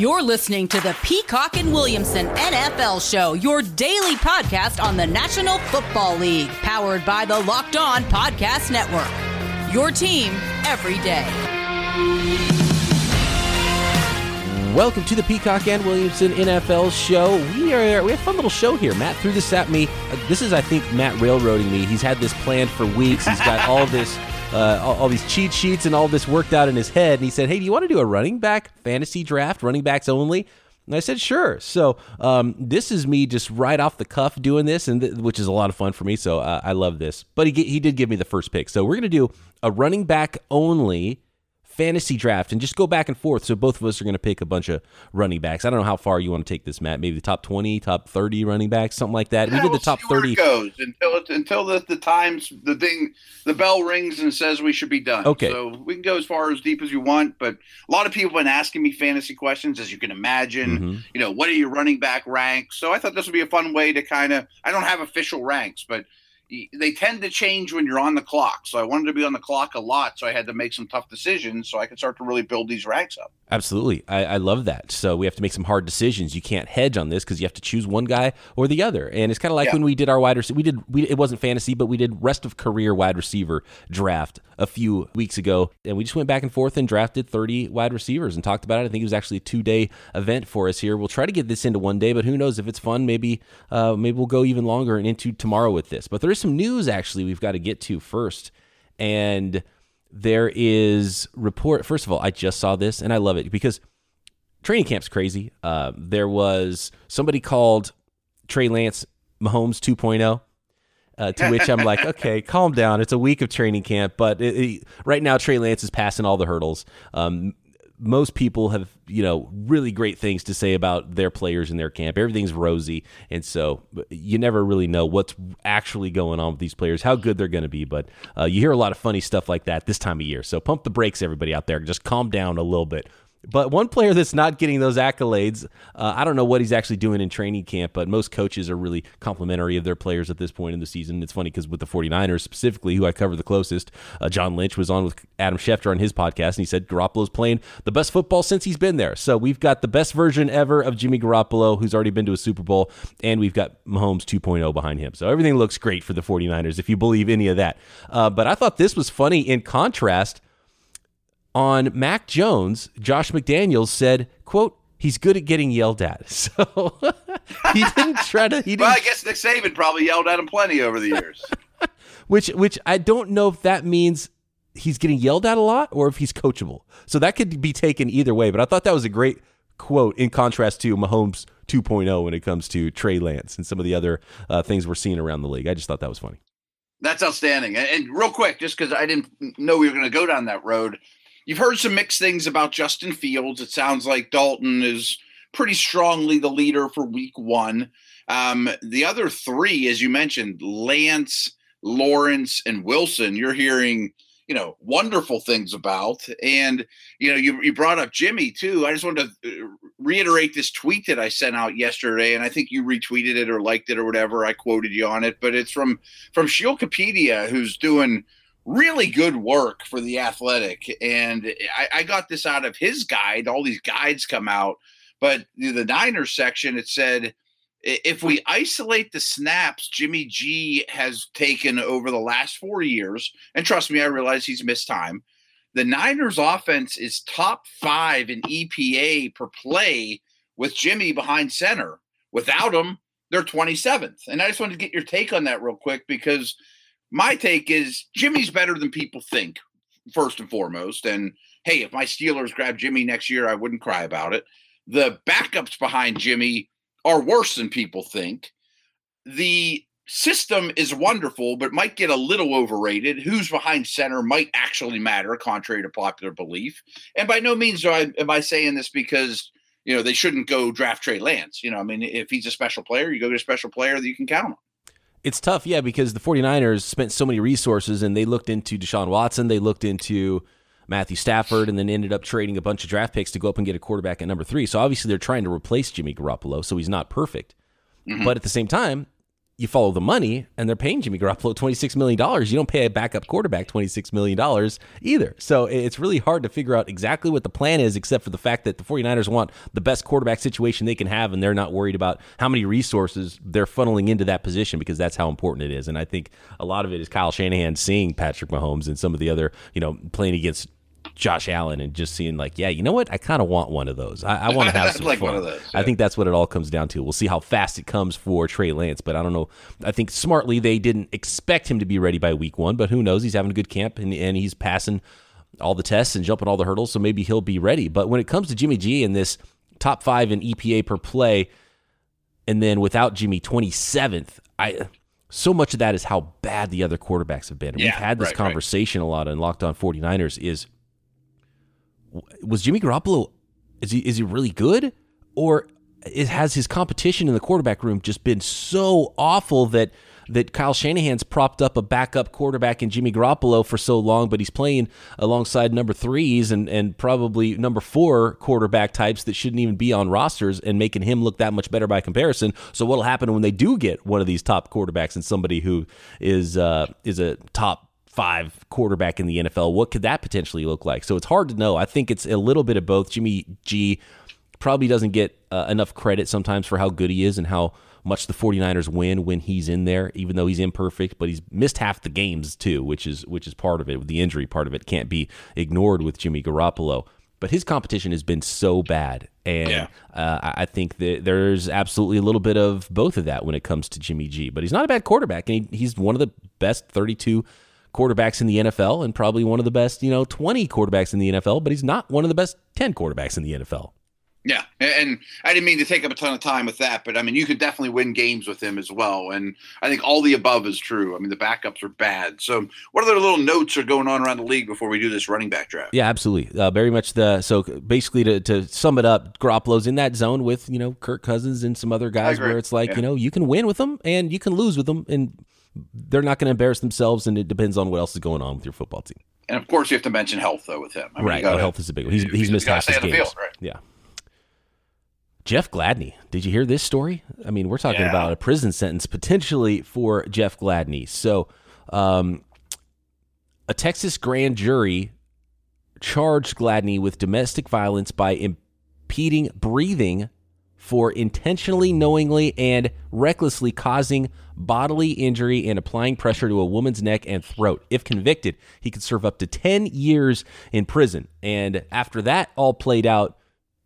You're listening to the Peacock and Williamson NFL Show, your daily podcast on the National Football League, powered by the Locked On Podcast Network. Your team every day. Welcome to the Peacock and Williamson NFL Show. We are we have a fun little show here. Matt threw this at me. Uh, this is, I think, Matt railroading me. He's had this planned for weeks. He's got all this uh, all, all, these cheat sheets and all this worked out in his head. And he said, Hey, do you want to do a running back fantasy draft, running backs only? And I said, sure. So um, this is me just right off the cuff doing this, and th- which is a lot of fun for me. So uh, I love this. But he, he did give me the first pick. So we're going to do a running back only fantasy draft and just go back and forth. So both of us are going to pick a bunch of running backs. I don't know how far you want to take this, Matt. Maybe the top twenty, top thirty running backs, something like that. Yeah, we did we'll the top thirty. goes until it, until the, the times the thing the bell rings and says we should be done. Okay, so we can go as far as deep as you want. But a lot of people have been asking me fantasy questions, as you can imagine. Mm-hmm. You know, what are your running back ranks? So I thought this would be a fun way to kind of. I don't have official ranks, but they tend to change when you're on the clock. So I wanted to be on the clock a lot, so I had to make some tough decisions so I could start to really build these ranks up. Absolutely. I, I love that. So we have to make some hard decisions. You can't hedge on this because you have to choose one guy or the other. And it's kind of like yeah. when we did our wide receiver. We did, we, it wasn't fantasy, but we did rest of career wide receiver draft a few weeks ago. And we just went back and forth and drafted 30 wide receivers and talked about it. I think it was actually a two day event for us here. We'll try to get this into one day, but who knows if it's fun? Maybe, uh, maybe we'll go even longer and into tomorrow with this. But there is some news actually we've got to get to first. And there is report. First of all, I just saw this and I love it because training camp's crazy. Uh, there was somebody called Trey Lance Mahomes 2.0. Uh, to which I'm like, okay, calm down. It's a week of training camp, but it, it, right now Trey Lance is passing all the hurdles. Um, most people have you know really great things to say about their players in their camp. Everything's rosy, and so you never really know what's actually going on with these players, how good they're going to be. But uh, you hear a lot of funny stuff like that this time of year. So pump the brakes, everybody out there. Just calm down a little bit. But one player that's not getting those accolades, uh, I don't know what he's actually doing in training camp, but most coaches are really complimentary of their players at this point in the season. It's funny because with the 49ers specifically, who I cover the closest, uh, John Lynch was on with Adam Schefter on his podcast, and he said Garoppolo's playing the best football since he's been there. So we've got the best version ever of Jimmy Garoppolo, who's already been to a Super Bowl, and we've got Mahomes 2.0 behind him. So everything looks great for the 49ers, if you believe any of that. Uh, but I thought this was funny in contrast on Mac Jones, Josh McDaniels said, quote, he's good at getting yelled at. So he didn't try to he didn't Well, I guess Nick Saban probably yelled at him plenty over the years. which which I don't know if that means he's getting yelled at a lot or if he's coachable. So that could be taken either way, but I thought that was a great quote in contrast to Mahomes 2.0 when it comes to Trey Lance and some of the other uh, things we're seeing around the league. I just thought that was funny. That's outstanding. And, and real quick, just because I didn't know we were going to go down that road, You've heard some mixed things about Justin Fields. It sounds like Dalton is pretty strongly the leader for week one. Um, the other three, as you mentioned, Lance, Lawrence, and Wilson, you're hearing, you know, wonderful things about. And, you know, you, you brought up Jimmy too. I just wanted to uh, reiterate this tweet that I sent out yesterday, and I think you retweeted it or liked it or whatever. I quoted you on it, but it's from from Sheil Kapadia, who's doing – really good work for the athletic. And I, I, got this out of his guide. All these guides come out, but the Niners section, it said, if we isolate the snaps Jimmy G has taken over the last four years, and trust me, I realize he's missed time. The Niners offense is top five in EPA per play with Jimmy behind center. Without him, they're 27th. And I just wanted to get your take on that real quick because my take is Jimmy's better than people think, first and foremost. And hey, if my Steelers grab Jimmy next year, I wouldn't cry about it. The backups behind Jimmy are worse than people think. The system is wonderful, but might get a little overrated. Who's behind center might actually matter, contrary to popular belief. And by no means I, am I saying this because you know they shouldn't go draft Trey Lance. You know, I mean, if he's a special player, you go get a special player that you can count on. It's tough, yeah, because the 49ers spent so many resources and they looked into Deshaun Watson, they looked into Matthew Stafford, and then ended up trading a bunch of draft picks to go up and get a quarterback at number three. So obviously they're trying to replace Jimmy Garoppolo, so he's not perfect. Mm-hmm. But at the same time, you follow the money and they're paying Jimmy Garoppolo $26 million. You don't pay a backup quarterback $26 million either. So it's really hard to figure out exactly what the plan is, except for the fact that the 49ers want the best quarterback situation they can have, and they're not worried about how many resources they're funneling into that position because that's how important it is. And I think a lot of it is Kyle Shanahan seeing Patrick Mahomes and some of the other, you know, playing against Josh Allen and just seeing like, yeah, you know what? I kind of want one of those. I, I want to have some like fun. One of those, yeah. I think that's what it all comes down to. We'll see how fast it comes for Trey Lance, but I don't know. I think smartly they didn't expect him to be ready by week one, but who knows? He's having a good camp and, and he's passing all the tests and jumping all the hurdles, so maybe he'll be ready. But when it comes to Jimmy G and this top five in EPA per play, and then without Jimmy 27th, I so much of that is how bad the other quarterbacks have been. Yeah, We've had this right, conversation a lot on Locked On 49ers is was Jimmy Garoppolo is he is he really good or it has his competition in the quarterback room just been so awful that that Kyle Shanahan's propped up a backup quarterback in Jimmy Garoppolo for so long, but he's playing alongside number threes and, and probably number four quarterback types that shouldn't even be on rosters and making him look that much better by comparison. So what'll happen when they do get one of these top quarterbacks and somebody who is uh, is a top five quarterback in the NFL. What could that potentially look like? So it's hard to know. I think it's a little bit of both. Jimmy G probably doesn't get uh, enough credit sometimes for how good he is and how much the 49ers win when he's in there even though he's imperfect but he's missed half the games too which is which is part of it the injury part of it can't be ignored with Jimmy Garoppolo but his competition has been so bad and Yeah. uh, I think that there's absolutely a little bit of both of that when it comes to Jimmy G but he's not a bad quarterback and he, he's one of the best 32 quarterbacks in the NFL and probably one of the best, you know, 20 quarterbacks in the NFL, but he's not one of the best 10 quarterbacks in the NFL. Yeah, and I didn't mean to take up a ton of time with that, but I mean you could definitely win games with him as well. And I think all the above is true. I mean the backups are bad. So what other little notes are going on around the league before we do this running back draft? Yeah, absolutely. Uh, very much the so basically to, to sum it up, Garoppolo's in that zone with you know Kirk Cousins and some other guys where it's like Yeah. you know you can win with them and you can lose with them and they're not going to embarrass themselves and it depends on what else is going on with your football team. And of course you have to mention health though with him. I mean, right, gotta- oh, health is a big one. He's, you- he's missed half his games. field, right? Yeah. Jeff Gladney. Did you hear this story? I mean, we're talking Yeah. about a prison sentence potentially for Jeff Gladney. So, um, a Texas grand jury charged Gladney with domestic violence by impeding breathing for intentionally, knowingly, and recklessly causing bodily injury and applying pressure to a woman's neck and throat. If convicted, he could serve up to 10 years in prison. And after that all played out,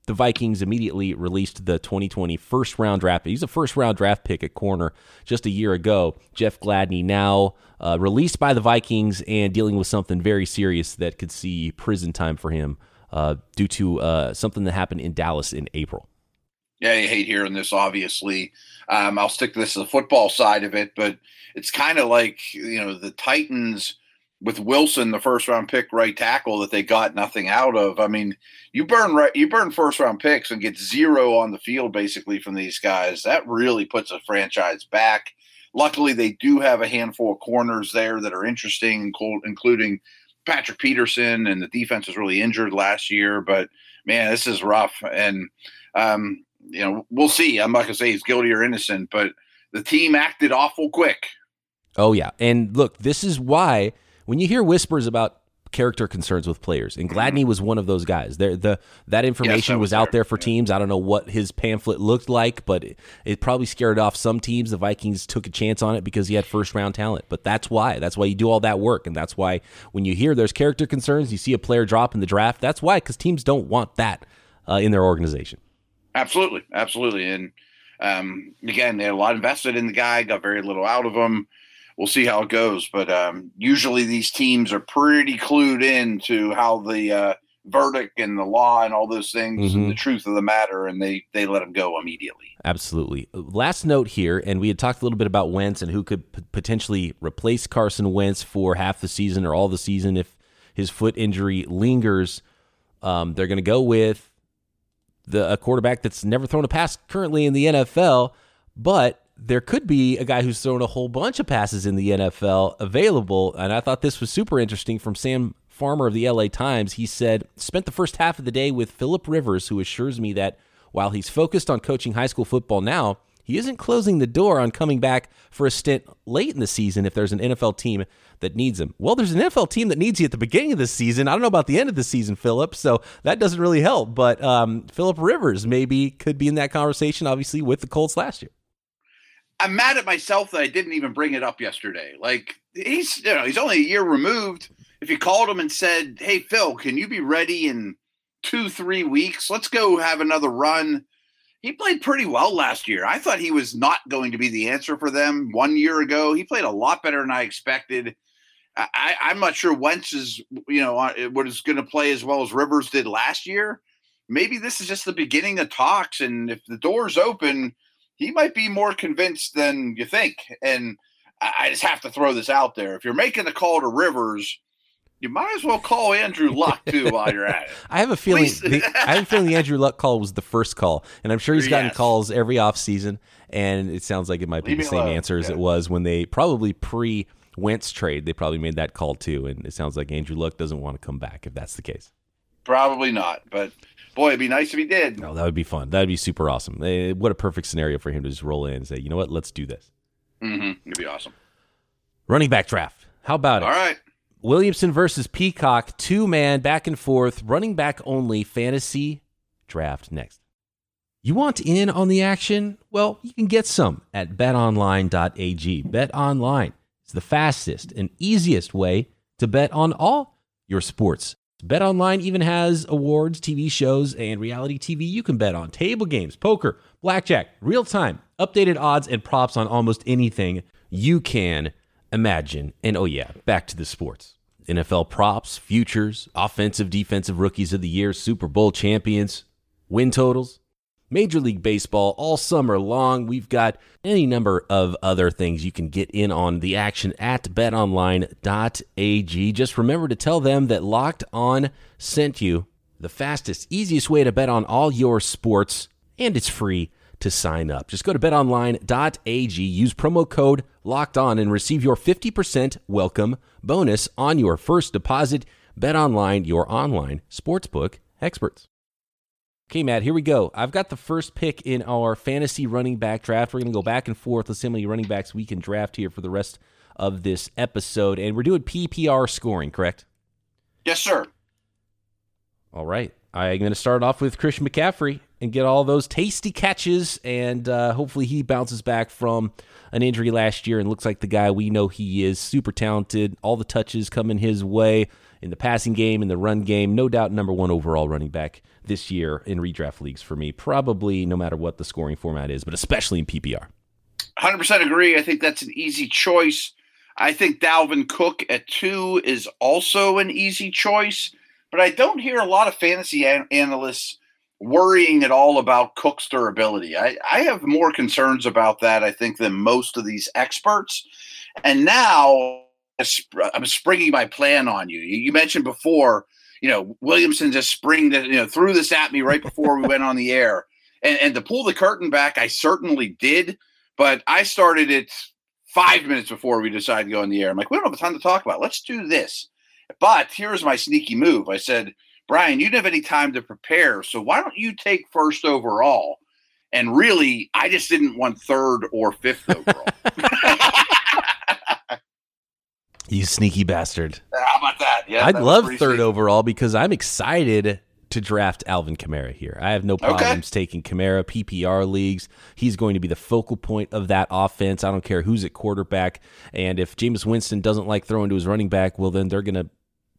the Vikings immediately released the 2020 first round draft. He's a first round draft pick at corner just a year ago. Jeff Gladney now uh, released by the Vikings and dealing with something very serious that could see prison time for him uh, due to uh, something that happened in Dallas in April. Yeah, I hate hearing this. Obviously, um, I'll stick to this the football side of it, but it's kind of like you know the Titans with Wilson, the first round pick right tackle that they got nothing out of. I mean, you burn right, you burn first round picks and get zero on the field basically from these guys. That really puts a franchise back. Luckily, they do have a handful of corners there that are interesting, including Patrick Peterson, and the defense was really injured last year. But man, this is rough, and um, you know we'll see. I'm not gonna say he's guilty or innocent, but the team acted awful quick. Oh yeah, and look, this is why when you hear whispers about character concerns with players, and Gladney was one of those guys. There, the that information I was was out there, for teams. I don't know what his pamphlet looked like, but it, it probably scared off some teams. The Vikings took a chance on it because he had first round talent. But that's why. That's why you do all that work, and that's why when you hear there's character concerns, you see a player drop in the draft. That's why, because teams don't want that uh, in their organization. Absolutely, absolutely. And um, again, they had a lot invested in the guy, got very little out of him. We'll see how it goes. But um, usually these teams are pretty clued in to how the uh, verdict and the law and all those things, Mhm. and the truth of the matter, and they they let him go immediately. Absolutely. Last note here, and we had talked a little bit about Wentz and who could p- potentially replace Carson Wentz for half the season or all the season if his foot injury lingers. Um, they're going to go with the a quarterback that's never thrown a pass currently in the NFL, but there could be a guy who's thrown a whole bunch of passes in the NFL available. And I thought this was super interesting from Sam Farmer of the LA Times. He said, spent the first half of the day with Philip Rivers, who assures me that while he's focused on coaching high school football now, he isn't closing the door on coming back for a stint late in the season if there's an NFL team that needs him. Well, there's an NFL team that needs you at the beginning of the season. I don't know about the end of the season, Philip, so that doesn't really help. But um, Philip Rivers maybe could be in that conversation, obviously, with the Colts last year. I'm mad at myself that I didn't even bring it up yesterday. Like he's you know he's only a year removed. If you called him and said, "Hey Phil, can you be ready in two three weeks? Let's go have another run." He played pretty well last year. I thought he was not going to be the answer for them one year ago. He played a lot better than I expected. I, am not sure Wentz is, you know, uh, what is going to play as well as Rivers did last year. Maybe this is just the beginning of talks, and if the door's open, he might be more convinced than you think. And I just have to throw this out there: if you're making a call to Rivers, you might as well call Andrew Luck too while you're at it. I have a feeling. the, I have a feeling the Andrew Luck call was the first call, and I'm sure he's gotten yes. calls every offseason, and it sounds like it might be Leave the same alone. answer as yeah. it was when they probably pre Wentz trade. They probably made that call too, and it sounds like Andrew Luck doesn't want to come back if that's the case. Probably not, but boy, it'd be nice if he did. No, that would be fun. That would be super awesome. Eh, what a perfect scenario for him to just roll in and say, you know what, let's do this. Mm-hmm. It'd be awesome. Running back draft. How about it? All right. Williamson versus Peacock, two man back and forth, running back only fantasy draft next. You want in on the action? Well, you can get some at betonline.ag. BetOnline is the fastest and easiest way to bet on all your sports. BetOnline even has awards, TV shows, and reality TV you can bet on. Table games, poker, blackjack, real time, updated odds and props on almost anything you can imagine. And oh, yeah, back to the sports. NFL props, futures, offensive, defensive rookies of the year, Super Bowl champions, win totals, Major League Baseball all summer long. We've got any number of other things you can get in on the action at betonline.ag. Just remember to tell them that Locked On sent you the fastest, easiest way to bet on all your sports, and it's free to sign up. Just go to betonline.ag, use promo code locked on, and receive your 50% welcome bonus on your first deposit. Bet online, your online sportsbook experts. Okay, Matt, here we go. I've got the first pick in our fantasy running back draft. We're going to go back and forth. Let's see how many running backs we can draft here for the rest of this episode. And we're doing PPR scoring, correct? Yes, sir. All right. I'm going to start off with Christian McCaffrey and get all those tasty catches. And uh, hopefully he bounces back from an injury last year and looks like the guy we know he is. Super talented. All the touches coming his way in the passing game, in the run game. No doubt number one overall running back this year in redraft leagues for me, probably no matter what the scoring format is, but especially in PPR. 100% agree. I think that's an easy choice. I think Dalvin Cook at two is also an easy choice, but I don't hear a lot of fantasy an- analysts worrying at all about Cook's durability. I, I have more concerns about that, I think, than most of these experts. And now I'm springing my plan on you. You mentioned before you know, Williamson just spring that, you know, threw this at me right before we went on the air. And, and to pull the curtain back, I certainly did. But I started it five minutes before we decided to go on the air. I'm like, we don't have time to talk about. Let's do this. But here's my sneaky move. I said, Brian, you didn't have any time to prepare. So why don't you take first overall? And really, I just didn't want third or fifth overall. You sneaky bastard. How about that? Yeah, I'd love third sneaky. overall because I'm excited to draft Alvin Kamara here. I have no problems okay. taking Kamara PPR leagues. He's going to be the focal point of that offense. I don't care who's at quarterback. And if Jameis Winston doesn't like throwing to his running back, well, then they're going to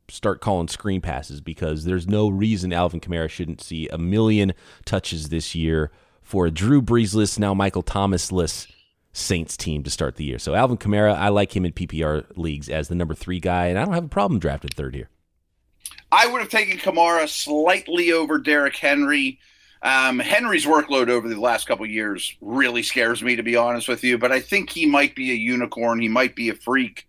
start calling screen passes because there's no reason Alvin Kamara shouldn't see a million touches this year for a Drew Breesless, now Michael Thomasless Saints team to start the year. So Alvin Kamara, I like him in PPR leagues as the number three guy, and I don't have a problem drafting third here. I would have taken Kamara slightly over Derrick Henry. Um, Henry's workload over the last couple years really scares me, to be honest with you. But I think he might be a unicorn. He might be a freak.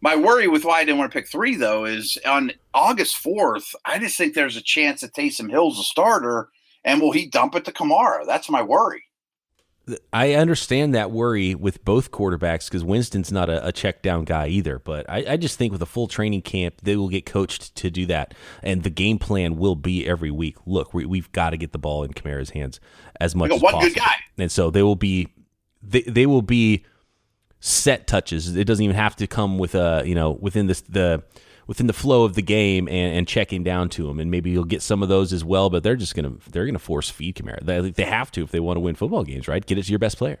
My worry with why I didn't want to pick three, though, is on August 4th, I just think there's a chance that Taysom Hill's a starter. And will he dump it to Kamara? That's my worry. I understand that worry with both quarterbacks because Winston's not a, a, check down guy either. But I, I, just think with a full training camp, they will get coached to do that. And the game plan will be every week look, we, have got to get the ball in Kamara's hands as much as possible. And so they will be they they will be set touches. It doesn't even have to come with a you know within this the within the flow of the game and, and checking down to them. And maybe you'll get some of those as well. But they're just gonna they're gonna force feed Kamara. They, they have to if they want to win football games, right? Get it to your best player.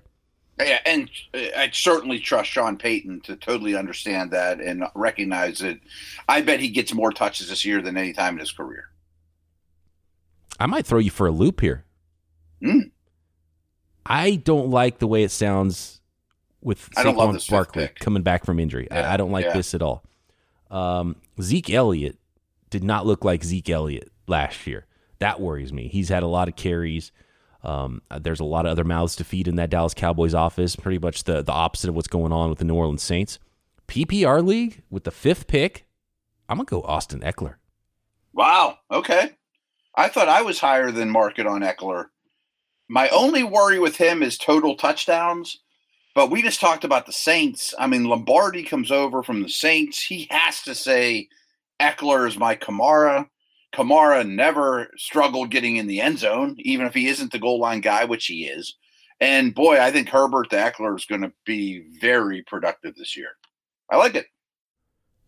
Yeah, and I certainly trust Sean Payton to totally understand that and recognize it. I bet he gets more touches this year than any time in his career. I might throw you for a loop here. Mm. I don't like the way it sounds with Saquon Barkley coming back from injury. Yeah, I, I, don't like yeah. this at all. Um, Zeke Elliott did not look like Zeke Elliott last year. That worries me. He's had a lot of carries. Um, there's a lot of other mouths to feed in that Dallas Cowboys office. Pretty much the, the opposite of what's going on with the New Orleans Saints. PPR league with the fifth pick, I'm gonna go Austin Ekeler. Wow. Okay. I thought I was higher than market on Ekeler. My only worry with him is total touchdowns. But we just talked about the Saints. I mean, Lombardi comes over from the Saints. He has to say, Ekeler is my Kamara. Kamara never struggled getting in the end zone, even if he isn't the goal line guy, which he is. And boy, I think Herbert the Ekeler is going to be very productive this year. I like it.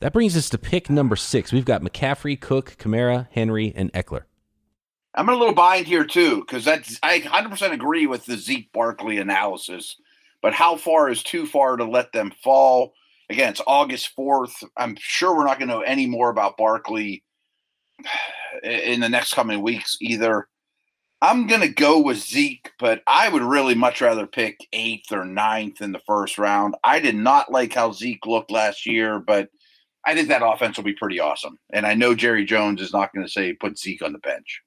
That brings us to pick number six. We've got McCaffrey, Cook, Kamara, Henry, and Ekeler. I'm a little bind here too because that's I 100% agree with the Zeke Barkley analysis but how far is too far to let them fall? Again, it's August 4th. I'm sure we're not going to know any more about Barkley in the next coming weeks either. I'm going to go with Zeke, but I would really much rather pick eighth or ninth in the first round. I did not like how Zeke looked last year, but I think that offense will be pretty awesome. And I know Jerry Jones is not going to say put Zeke on the bench.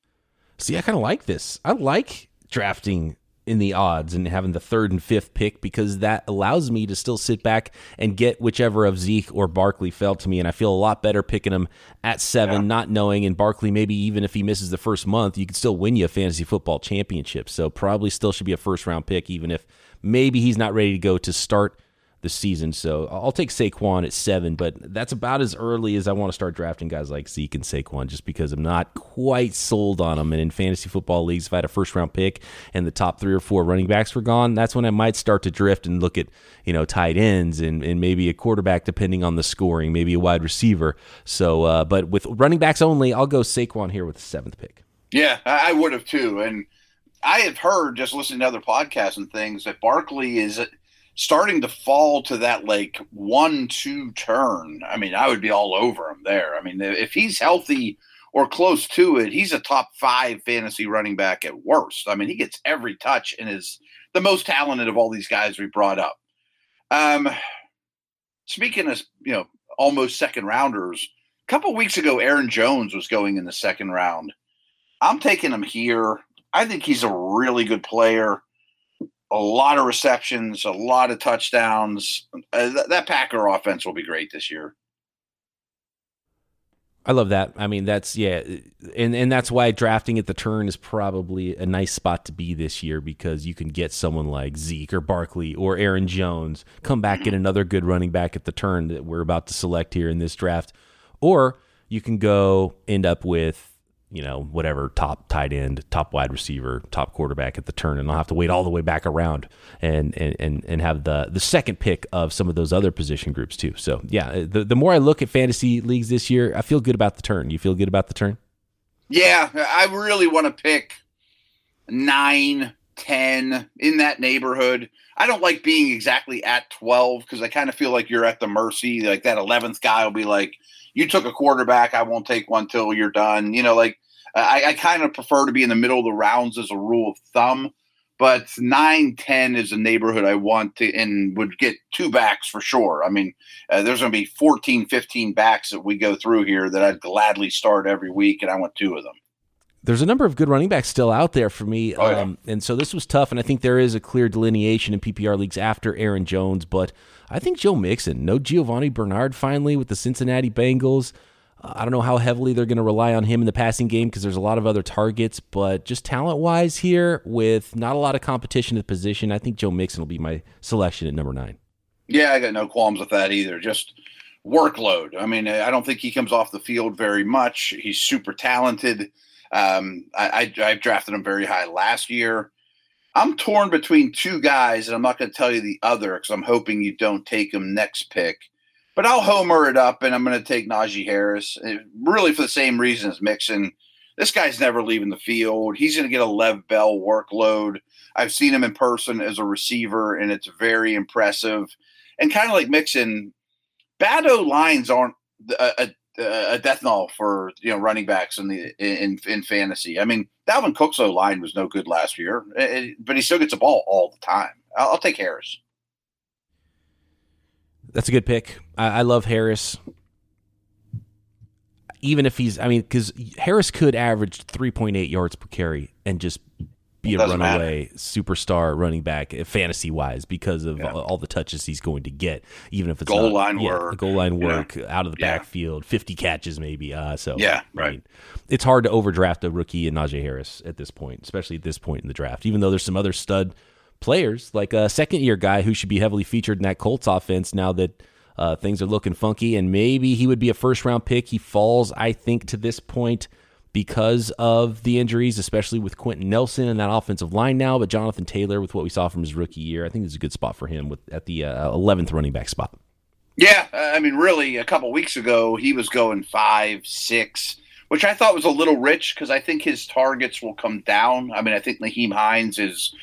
See, I kind of like this. I like drafting in the odds and having the third and fifth pick because that allows me to still sit back and get whichever of Zeke or Barkley fell to me. And I feel a lot better picking him at seven, yeah. not knowing. And Barkley, maybe even if he misses the first month, you could still win you a fantasy football championship. So probably still should be a first round pick, even if maybe he's not ready to go to start the season. So I'll take Saquon at seven, but that's about as early as I want to start drafting guys like Zeke and Saquon just because I'm not quite sold on them. And in fantasy football leagues, if I had a first round pick and the top three or four running backs were gone, that's when I might start to drift and look at, you know, tight ends and, and maybe a quarterback depending on the scoring, maybe a wide receiver. So, uh, but with running backs only, I'll go Saquon here with the seventh pick. Yeah, I would have too. And I have heard just listening to other podcasts and things that Barkley is starting to fall to that like one two turn, I mean, I would be all over him there. I mean, if he's healthy or close to it, he's a top five fantasy running back at worst. I mean, he gets every touch and is the most talented of all these guys we brought up. Um, speaking of you know almost second rounders, a couple weeks ago, Aaron Jones was going in the second round. I'm taking him here. I think he's a really good player a lot of receptions, a lot of touchdowns. Uh, th- that Packer offense will be great this year. I love that. I mean, that's yeah, and and that's why drafting at the turn is probably a nice spot to be this year because you can get someone like Zeke or Barkley or Aaron Jones, come back get another good running back at the turn that we're about to select here in this draft, or you can go end up with you know, whatever top tight end, top wide receiver, top quarterback at the turn, and I'll have to wait all the way back around and and and have the the second pick of some of those other position groups too. So yeah, uh, the the more I look at fantasy leagues this year, I feel good about the turn. You feel good about the turn? Yeah, I really want to pick nine, ten in that neighborhood. I don't like being exactly at twelve because I kind of feel like you're at the mercy. Like that eleventh guy will be like, "You took a quarterback, I won't take one till you're done." You know, like I, I kind of prefer to be in the middle of the rounds as a rule of thumb. But nine, ten is a neighborhood I want to and would get two backs for sure. I mean, uh, there's going to be 14, 15 backs that we go through here that I'd gladly start every week, and I want two of them there's a number of good running backs still out there for me. Oh, yeah. um, and so this was tough. And I think there is a clear delineation in PPR leagues after Aaron Jones. But I think Joe Mixon, no Giovani Bernard finally with the Cincinnati Bengals. I don't know how heavily they're going to rely on him in the passing game because there's a lot of other targets, but just talent wise here, with not a lot of competition at the position, I think Joe Mixon will be my selection at number nine. Yeah, I got no qualms with that either. Just workload. I mean, I don't think he comes off the field very much. He's super talented. Um, I, I, I drafted him very high last year. I'm torn between two guys, and I'm not going to tell you the other because I'm hoping you don't take him next pick. But I'll homer it up, and I'm going to take Najee Harris, eh, really for the same reason as Mixon. This guy's never leaving the field. He's going to get a Lev Bell workload. I've seen him in person as a receiver, and it's very impressive. And kind of like Mixon, bad O lines aren't a, a, a, death knell for you know running backs in the in in fantasy. I mean, Dalvin Cook's O line was no good last year, eh, eh, but he still gets the ball all the time. I'll, I'll take Harris. That's a good pick. I, I love Harris. Even if he's, I mean, because Harris could average 3.8 yards per carry and just be a runaway matter. superstar running back fantasy wise because of yeah. all the touches he's going to get, even if it's goal not, line yeah, work, goal line work yeah. out of the backfield, fifty catches maybe. Uh, so yeah, right. I mean, it's hard to overdraft a rookie in Najee Harris at this point, especially at this point in the draft. Even though there's some other stud players like a second year guy who should be heavily featured in that Colts offense now that. Uh, things are looking funky, and maybe he would be a first round pick. He falls, I think, to this point because of the injuries, especially with Quenton Nelson and that offensive line now. But Jonathan Taylor, with what we saw from his rookie year, I think is a good spot for him with at the uh, 11th running back spot. Yeah, I mean, really, a couple weeks ago he was going five, six, which I thought was a little rich because I think his targets will come down. I mean, I think Nyheim Hines is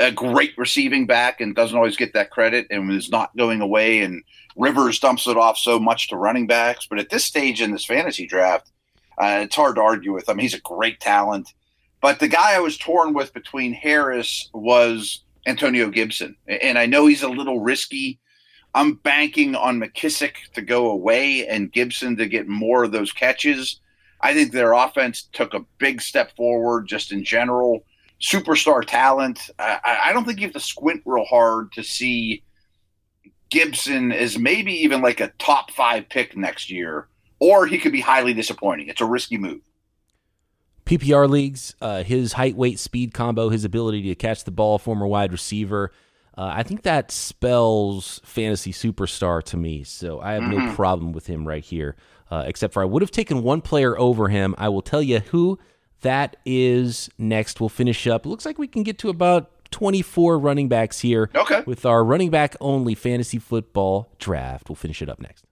a great receiving back and doesn't always get that credit and is not going away. And Rivers dumps it off so much to running backs. But at this stage in this fantasy draft, uh, it's hard to argue with him. He's a great talent. But the guy I was torn with between Harris was Antonio Gibson. And I know he's a little risky. I'm banking on McKissic to go away and Gibson to get more of those catches. I think their offense took a big step forward just in general. Superstar talent. I, I don't think you have to squint real hard to see Gibson as maybe even like a top five pick next year or he could be highly disappointing. It's a risky move. PPR leagues, uh, his height, weight, speed combo, his ability to catch the ball, former wide receiver. Uh, I think that spells fantasy superstar to me. So I have mm-hmm. no problem with him right here. Uh, except for I would have taken one player over him. I will tell you who that is next. We'll finish up. It looks like we can get to about 24 running backs here. Okay. With our running back only fantasy football draft. We'll finish it up next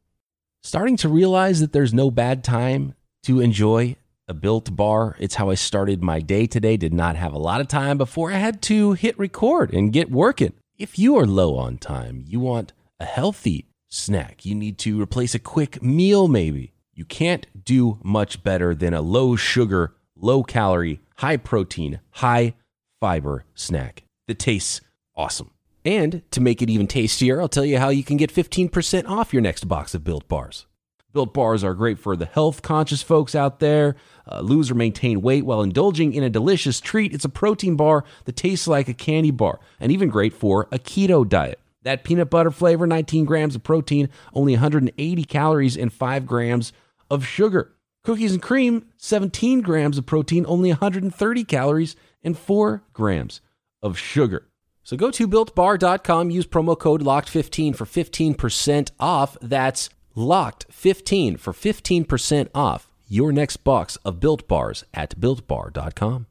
starting to realize that there's no bad time to enjoy a built bar. It's how I started my day today. Did not have a lot of time before I had to hit record and get working. If you are low on time, you want a healthy snack, you need to replace a quick meal maybe. You can't do much better than a low sugar, low calorie, high protein, high fiber snack that tastes awesome. And to make it even tastier, I'll tell you how you can get 15% off your next box of Built Bars. Built Bars are great for the health conscious folks out there. Uh, lose or maintain weight while indulging in a delicious treat. It's a protein bar that tastes like a candy bar, and even great for a keto diet. That peanut butter flavor, 19 grams of protein, only 180 calories, and 5 grams of sugar. Cookies and cream, 17 grams of protein, only 130 calories, and 4 grams of sugar. So go to builtbar.com, use promo code LOCKED15 for 15% off. That's LOCKED15 for 15% off your next box of built bars at builtbar.com.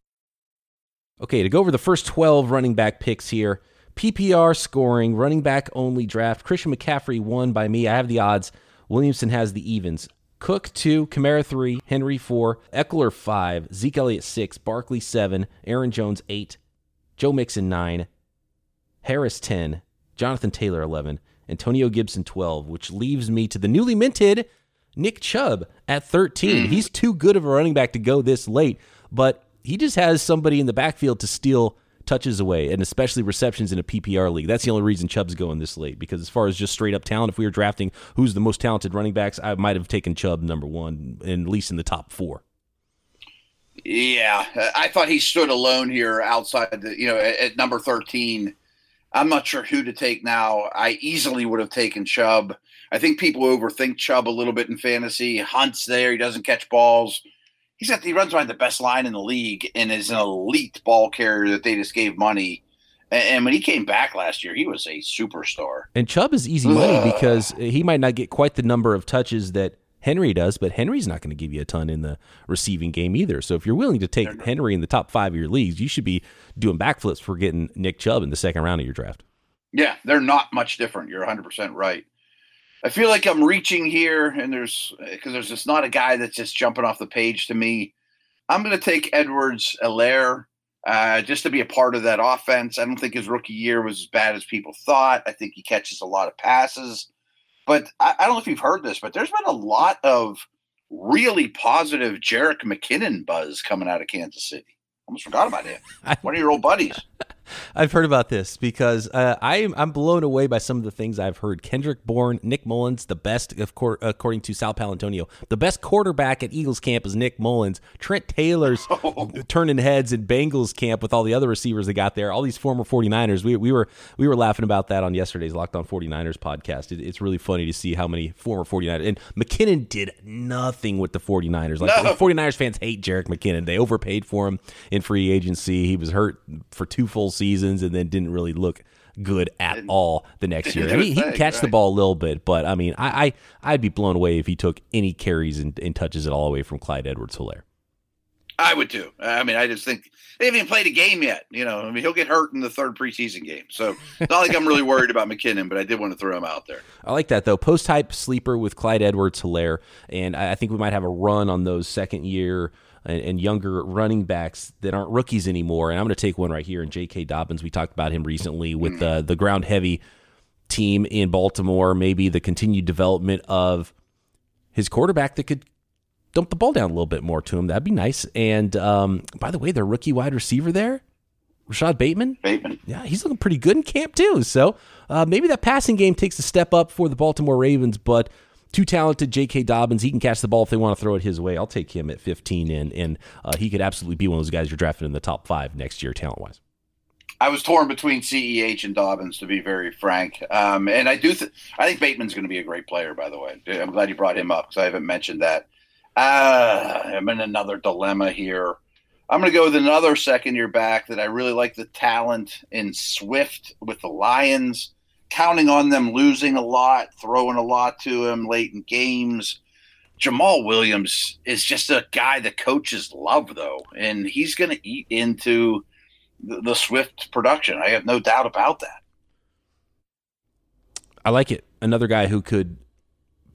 Okay, to go over the first 12 running back picks here PPR scoring, running back only draft. Christian McCaffrey won by me. I have the odds. Williamson has the evens. Cook 2, Kamara 3, Henry 4, Ekeler 5, Zeke Elliott 6, Barkley 7, Aaron Jones 8, Joe Mixon 9, Harris 10, Jonathan Taylor 11, Antonio Gibson 12, which leaves me to the newly minted Nick Chubb at 13. Hmm. He's too good of a running back to go this late, but he just has somebody in the backfield to steal touches away, and especially receptions in a PPR league. That's the only reason Chubb's going this late. Because as far as just straight up talent, if we were drafting who's the most talented running backs, I might have taken Chubb number one, at least in the top four. Yeah, I thought he stood alone here outside the, you know, at, at number 13 I'm not sure who to take now. I easily would have taken Chubb. I think people overthink Chubb a little bit in fantasy. Hunt's there. He doesn't catch balls. He's got he runs behind the best line in the league and is an elite ball carrier that they just gave money. And when he came back last year, he was a superstar. And Chubb is easy money because he might not get quite the number of touches that Henry does, but Henry's not going to give you a ton in the receiving game either. So if you're willing to take Henry in the top five of your leagues, you should be doing backflips for getting Nick Chubb in the second round of your draft. Yeah, they're not much different. You're 100% right. I feel like I'm reaching here, and there's because there's just not a guy that's just jumping off the page to me. I'm going to take Edwards Helaire uh, just to be a part of that offense. I don't think his rookie year was as bad as people thought. I think he catches a lot of passes. But I, I don't know if you've heard this, but there's been a lot of really positive Jerick McKinnon buzz coming out of Kansas City. Almost forgot about him. One of your old buddies. I've heard about this because uh, I, I'm blown away by some of the things I've heard. Kendrick Bourne, Nick Mullens, the best, of course, according to Sal Paolantonio, the best quarterback at Eagles camp is Nick Mullens. Trent Taylor's oh. turning heads in Bengals camp with all the other receivers they got there. All these former 49ers. We, we were we were laughing about that on yesterday's Locked On 49ers podcast. It, it's really funny to see how many former 49ers and McKinnon did nothing with the 49ers. Like no. 49ers fans hate Jerick McKinnon. They overpaid for him in free agency. He was hurt for two full seasons and then didn't really look good at all the next year. I mean, he can catch right. the ball a little bit, but I mean, I, I would be blown away if he took any carries and, and touches it all away from Clyde Edwards Helaire. I would too. I mean, I just think they haven't even played a game yet. You know, I mean, he'll get hurt in the third preseason game. So it's not like I'm really worried about McKinnon, but I did want to throw him out there. I like that though. Post type sleeper with Clyde Edwards Helaire. and I think we might have a run on those second year and, and, younger running backs that aren't rookies anymore. And I'm going to take one right here. And J.K. Dobbins, we talked about him recently with the the ground heavy team in Baltimore. Maybe the continued development of his quarterback that could dump the ball down a little bit more to him. That'd be nice. And um, by the way, their rookie wide receiver there, Rashod Bateman. Bateman. Yeah, he's looking pretty good in camp too. So uh, maybe that passing game takes a step up for the Baltimore Ravens, but too talented J.K. Dobbins. He can catch the ball if they want to throw it his way. I'll take him at 15, and and uh, he could absolutely be one of those guys you're drafting in the top five next year, talent wise. I was torn between CEH and Dobbins, to be very frank. Um, and I do, th- I think Bateman's going to be a great player. By the way, I'm glad you brought him up because I haven't mentioned that. Uh, I'm in another dilemma here. I'm going to go with another second year back that I really like the talent in Swift with the Lions counting on them losing a lot, throwing a lot to him late in games. Jamaal Williams is just a guy the coaches love, though, and he's going to eat into the, the Swift production. I have no doubt about that. I like it. Another guy who could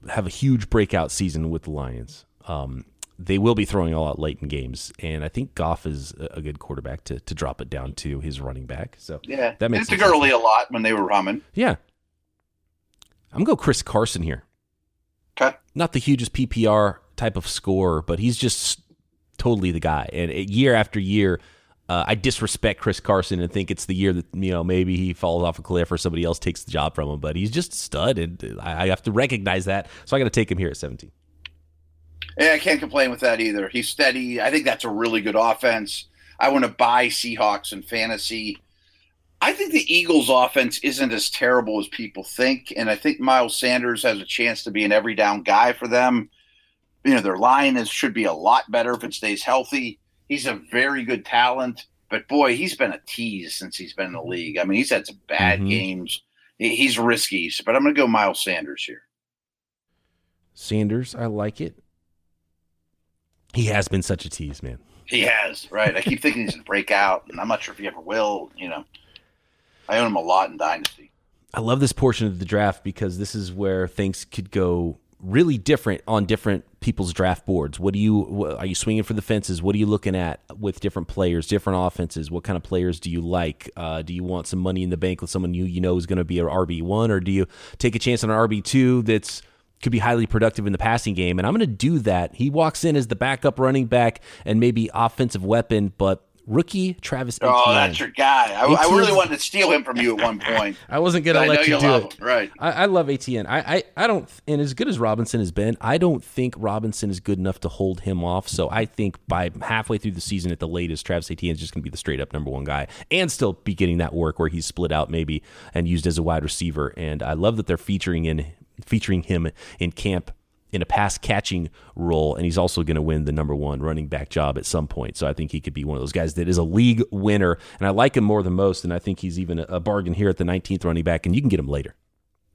have a huge breakout season with the Lions. Um, they will be throwing a lot late in games, and I think Goff is a good quarterback to, to drop it down to his running back. So yeah, that makes it early a lot when they were humming. Yeah, I'm gonna go Chris Carson here. Okay, not the hugest PPR type of score, but he's just totally the guy. And year after year, uh, I disrespect Chris Carson and think it's the year that you know maybe he falls off a cliff or somebody else takes the job from him. But he's just a stud, and I have to recognize that. So I got to take him here at 17. Yeah, I can't complain with that either. He's steady. I think that's a really good offense. I want to buy Seahawks in fantasy. I think the Eagles' offense isn't as terrible as people think, and I think Miles Sanders has a chance to be an every down guy for them. You know, their line is should be a lot better if it stays healthy. He's a very good talent, but boy, he's been a tease since he's been in the league. I mean, he's had some bad mm-hmm. games. He's risky, but I'm going to go Miles Sanders here. Sanders, I like it. He has been such a tease, man. He has, right? I keep thinking he's gonna break out, and I'm not sure if he ever will. You know, I own him a lot in Dynasty. I love this portion of the draft because this is where things could go really different on different people's draft boards. What do you are you swinging for the fences? What are you looking at with different players, different offenses? What kind of players do you like? Uh, do you want some money in the bank with someone you you know is going to be an RB one, or do you take a chance on an RB two that's could be highly productive in the passing game. And I'm going to do that. He walks in as the backup running back and maybe offensive weapon, but rookie Travis Etienne. Oh, that's your guy. I, I, really wanted to steal him from you at one point. I wasn't going to let you do it. Him. Right. I, I, love Etienne. I, I, I don't, and as good as Robinson has been, I don't think Robinson is good enough to hold him off. So I think by halfway through the season at the latest, Travis Etienne is just going to be the straight up number one guy and still be getting that work where he's split out maybe and used as a wide receiver. And I love that they're featuring in featuring him in camp in a pass catching role, and he's also going to win the number one running back job at some point. So I think he could be one of those guys that is a league winner, and I like him more than most, and I think he's even a bargain here at the 19th running back, and you can get him later.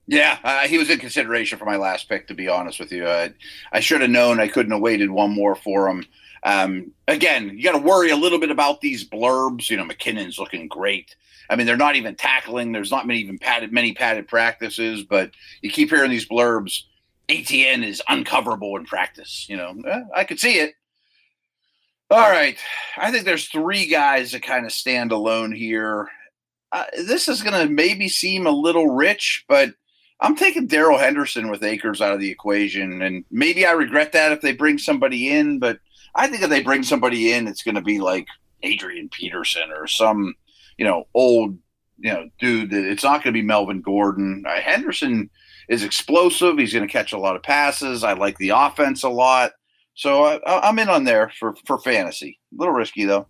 Yeah, uh, he was in consideration for my last pick. To be honest with you, uh, I should have known I couldn't have waited one more for him. Um, again, you got to worry a little bit about these blurbs. You know, McKinnon's looking great. I mean, they're not even tackling. There's not many even padded many padded practices, but you keep hearing these blurbs. Etienne is uncoverable in practice. You know, eh, I could see it. All right, I think there's three guys that kind of stand alone here. Uh, this is going to maybe seem a little rich, but I'm taking Darrell Henderson with Akers out of the equation, and maybe I regret that if they bring somebody in. But I think if they bring somebody in, it's going to be like Adrian Peterson or some, you know, old, you know, dude. It's not going to be Melvin Gordon. Uh, Henderson is explosive. He's going to catch a lot of passes. I like the offense a lot, so I, I'm in on there for for fantasy. A little risky though.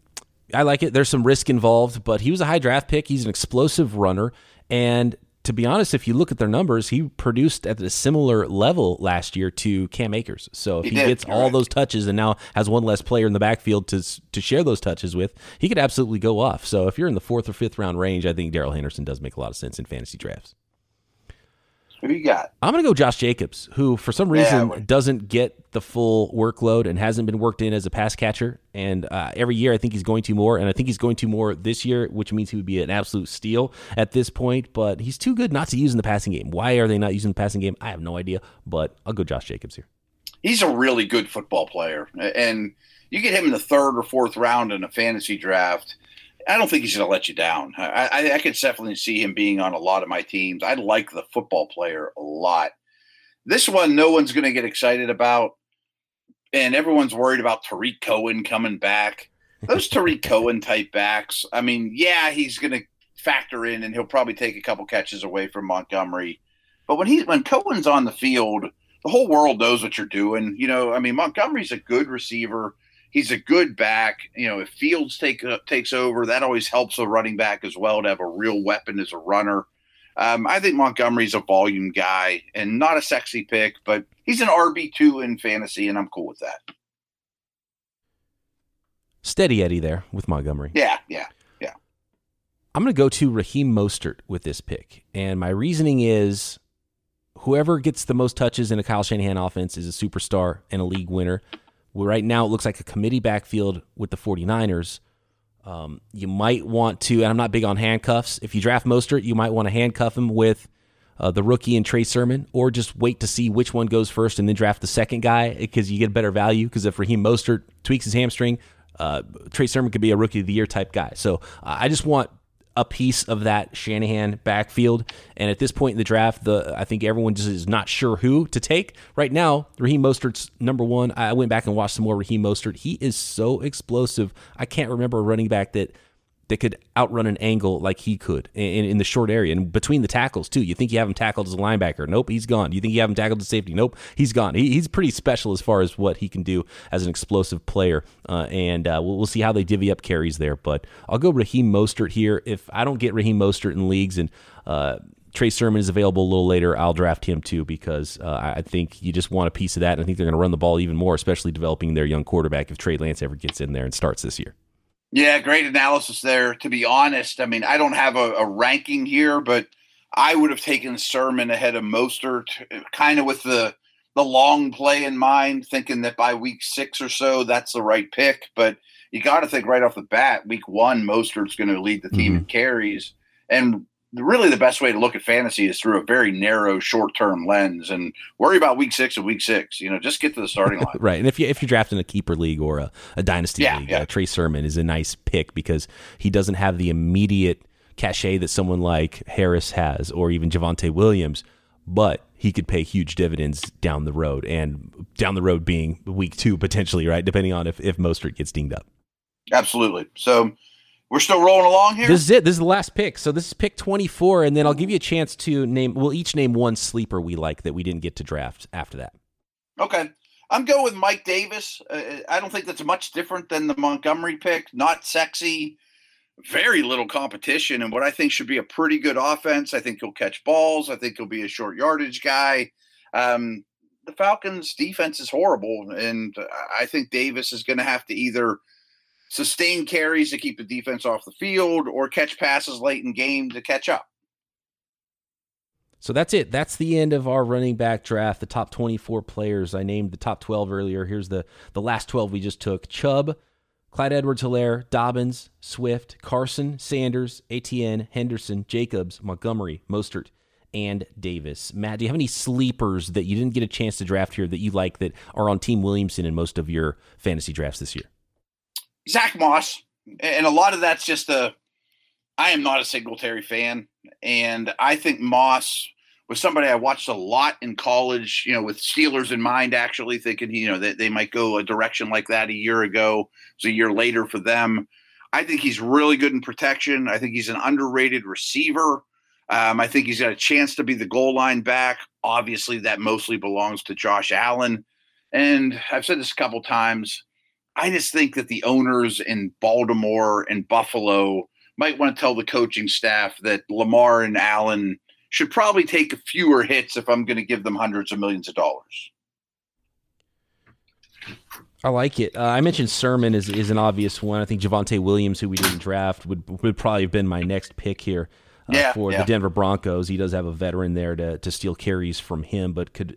I like it. There's some risk involved, but he was a high draft pick. He's an explosive runner, and to be honest, if you look at their numbers, he produced at a similar level last year to Cam Akers. So if he, he gets all right. those touches and now has one less player in the backfield to to share those touches with, he could absolutely go off. So if you're in the fourth or fifth round range, I think Darrell Henderson does make a lot of sense in fantasy drafts. Who you got? I'm going to go Josh Jacobs, who for some reason yeah, doesn't get the full workload and hasn't been worked in as a pass catcher. And uh, every year, I think he's going to more, and I think he's going to more this year, which means he would be an absolute steal at this point. But he's too good not to use in the passing game. Why are they not using the passing game? I have no idea. But I'll go Josh Jacobs here. He's a really good football player, and you get him in the third or fourth round in a fantasy draft I don't think he's going to let you down. I, I, I could definitely see him being on a lot of my teams. I like the football player a lot. This one, no one's going to get excited about, and everyone's worried about Tarik Cohen coming back. Those Tarik Cohen type backs. I mean, yeah, he's going to factor in, and he'll probably take a couple catches away from Montgomery. But when he when Cohen's on the field, the whole world knows what you're doing. You know, I mean, Montgomery's a good receiver he's a good back. You know, if Fields take uh, takes over, that always helps a running back as well to have a real weapon as a runner. Um, I think Montgomery's a volume guy and not a sexy pick, but he's an RB two in fantasy, and I'm cool with that. Steady Eddie there with Montgomery. Yeah, yeah, yeah. I'm going to go to Raheem Mostert with this pick, and my reasoning is whoever gets the most touches in a Kyle Shanahan offense is a superstar and a league winner. Right now, it looks like a committee backfield with the 49ers. Um, you might want to, and I'm not big on handcuffs. If you draft Mostert, you might want to handcuff him with uh, the rookie and Trey Sermon, or just wait to see which one goes first and then draft the second guy because you get a better value. Because if Raheem Mostert tweaks his hamstring, uh, Trey Sermon could be a rookie of the year type guy. So uh, I just want a piece of that Shanahan backfield. And at this point in the draft, the I think everyone just is not sure who to take. Right now, Raheem Mostert's number one. I went back and watched some more Raheem Mostert. He is so explosive. I can't remember a running back that that could outrun an angle like he could in, in the short area and between the tackles too. You think you have him tackled as a linebacker? Nope, he's gone. You think you have him tackled as a safety? Nope, he's gone. He, he's pretty special as far as what he can do as an explosive player, uh, and uh, we'll, we'll, see how they divvy up carries there. But I'll go Raheem Mostert here. If I don't get Raheem Mostert in leagues and uh, Trey Sermon is available a little later. I'll draft him too because uh, I think you just want a piece of that. And I think they're going to run the ball even more, especially developing their young quarterback if Trey Lance ever gets in there and starts this year. Yeah, great analysis there. To be honest, I mean, I don't have a, a ranking here, but I would have taken Sermon ahead of Mostert, kind of with the the long play in mind, thinking that by week six or so, that's the right pick. But you got to think right off the bat, week one, Mostert's going to lead the team mm-hmm. in carries, and really the best way to look at fantasy is through a very narrow short term lens and worry about week six and week six. You know, just get to the starting line. right. And if you if you're drafting a keeper league or a, a dynasty yeah, league, yeah. Uh, Trey Sermon is a nice pick because he doesn't have the immediate cachet that someone like Harris has or even Javonte Williams, but he could pay huge dividends down the road and down the road being week two potentially, right? Depending on if, if Mostert gets dinged up. Absolutely. So we're still rolling along here. This is it. This is the last pick. So this is pick 24, and then I'll give you a chance to name. We'll each name one sleeper we like that we didn't get to draft after that. Okay. I'm going with Mike Davis. Uh, I don't think that's much different than the Montgomery pick. Not sexy, very little competition, and what I think should be a pretty good offense. I think he'll catch balls. I think he'll be a short yardage guy. Um, the Falcons' defense is horrible, and I think Davis is going to have to either – sustain carries to keep the defense off the field, or catch passes late in game to catch up. So that's it. That's the end of our running back draft. The top 24 players. I named the top 12 earlier. Here's the the last 12 we just took. Chubb, Clyde Edwards Helaire, Dobbins, Swift, Carson, Sanders, Etienne, Henderson, Jacobs, Montgomery, Mostert, and Davis. Matt, do you have any sleepers that you didn't get a chance to draft here that you like that are on Team Williamson in most of your fantasy drafts this year? Zach Moss. And a lot of that's just a I am not a Singletary fan. And I think Moss was somebody I watched a lot in college, you know, with Steelers in mind, actually thinking, you know, that they might go a direction like that a year ago. It's a year later for them. I think he's really good in protection. I think he's an underrated receiver. Um, I think he's got a chance to be the goal line back. Obviously, that mostly belongs to Josh Allen. And I've said this a couple times. I just think that the owners in Baltimore and Buffalo might want to tell the coaching staff that Lamar and Allen should probably take fewer hits if I'm going to give them hundreds of millions of dollars. I like it. Uh, I mentioned Sermon is, is an obvious one. I think Javonte Williams, who we didn't draft, would would probably have been my next pick here uh, yeah, for yeah. the Denver Broncos. He does have a veteran there to to steal carries from him, but could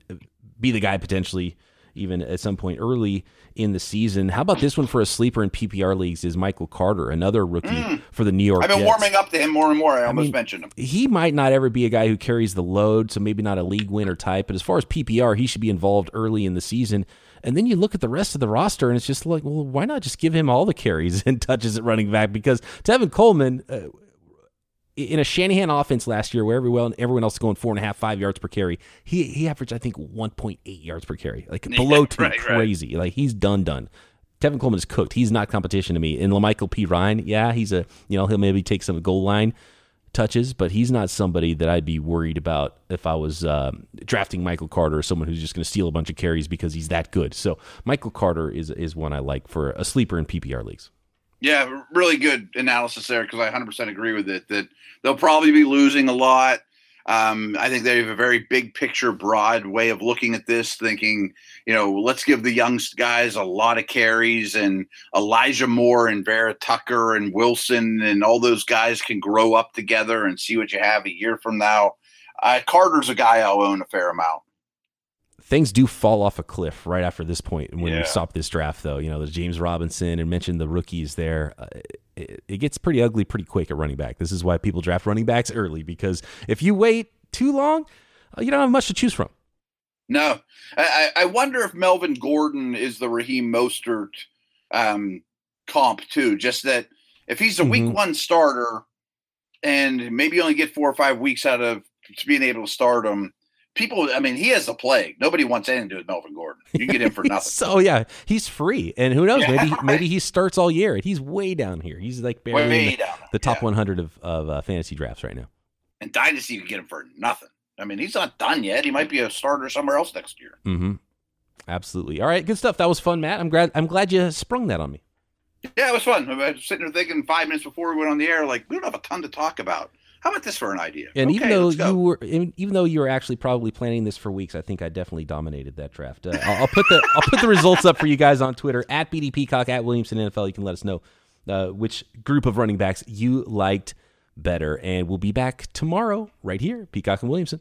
be the guy potentially even at some point early in the season. How about this one for a sleeper in PPR leagues is Michael Carter, another rookie mm. for the New York I've been Jets. warming up to him more and more. I almost I mean, mentioned him. He might not ever be a guy who carries the load, so maybe not a league winner type, but as far as PPR, he should be involved early in the season. And then you look at the rest of the roster, and it's just like, well, why not just give him all the carries and touches at running back? Because Tevin Coleman, uh, in a Shanahan offense last year, where everyone everyone else is going four and a half, five yards per carry, he he averaged I think one point eight yards per carry, like below two, right, crazy. Right. Like he's done done. Tevin Coleman is cooked. He's not competition to me. And La'Mical Perine, yeah, he's a you know he'll maybe take some goal line touches, but he's not somebody that I'd be worried about if I was uh, drafting Michael Carter or someone who's just going to steal a bunch of carries because he's that good. So Michael Carter is is one I like for a sleeper in PPR leagues. Yeah, really good analysis there because I 100% agree with it that they'll probably be losing a lot. Um, I think they have a very big picture, broad way of looking at this, thinking, you know, let's give the young guys a lot of carries, and Elijah Moore and Vera Tucker and Wilson and all those guys can grow up together and see what you have a year from now. Uh, Carter's a guy I'll own a fair amount things do fall off a cliff right after this point when yeah. we stop this draft though. You know there's james robinson and mentioned the rookies there. Uh, it, it, gets pretty ugly pretty quick at running back. This is why people draft running backs early because if you wait too long uh, you don't have much to choose from. No. I, I wonder if melvin gordon is the raheem mostert um, comp too. Just that if he's a mm-hmm. week one starter and maybe only get four or five weeks out of being able to start him people i mean he has the plague. Nobody wants anything to do with melvin gordon. You get him for nothing. So yeah he's free. And who knows? Yeah, maybe right. maybe he starts all year and he's way down here. He's like barely the, the, top yeah. 100 of, of uh, fantasy drafts right now. And dynasty you can get him for nothing. I mean he's not done yet. He might be a starter somewhere else next year. Mm-hmm. Absolutely. All right good stuff. That was fun matt. I'm glad i'm glad you sprung that on me. Yeah it was fun. I was sitting there thinking five minutes before we went on the air like we don't have a ton to talk about how about this for an idea? And okay, even though you were, even though you were actually probably planning this for weeks, I think I definitely dominated that draft. Uh, I'll, I'll, put the I'll put the results up for you guys on Twitter at BD Peacock at Williamson NFL. You can let us know uh, which group of running backs you liked better, and we'll be back tomorrow right here, Peacock and Williamson.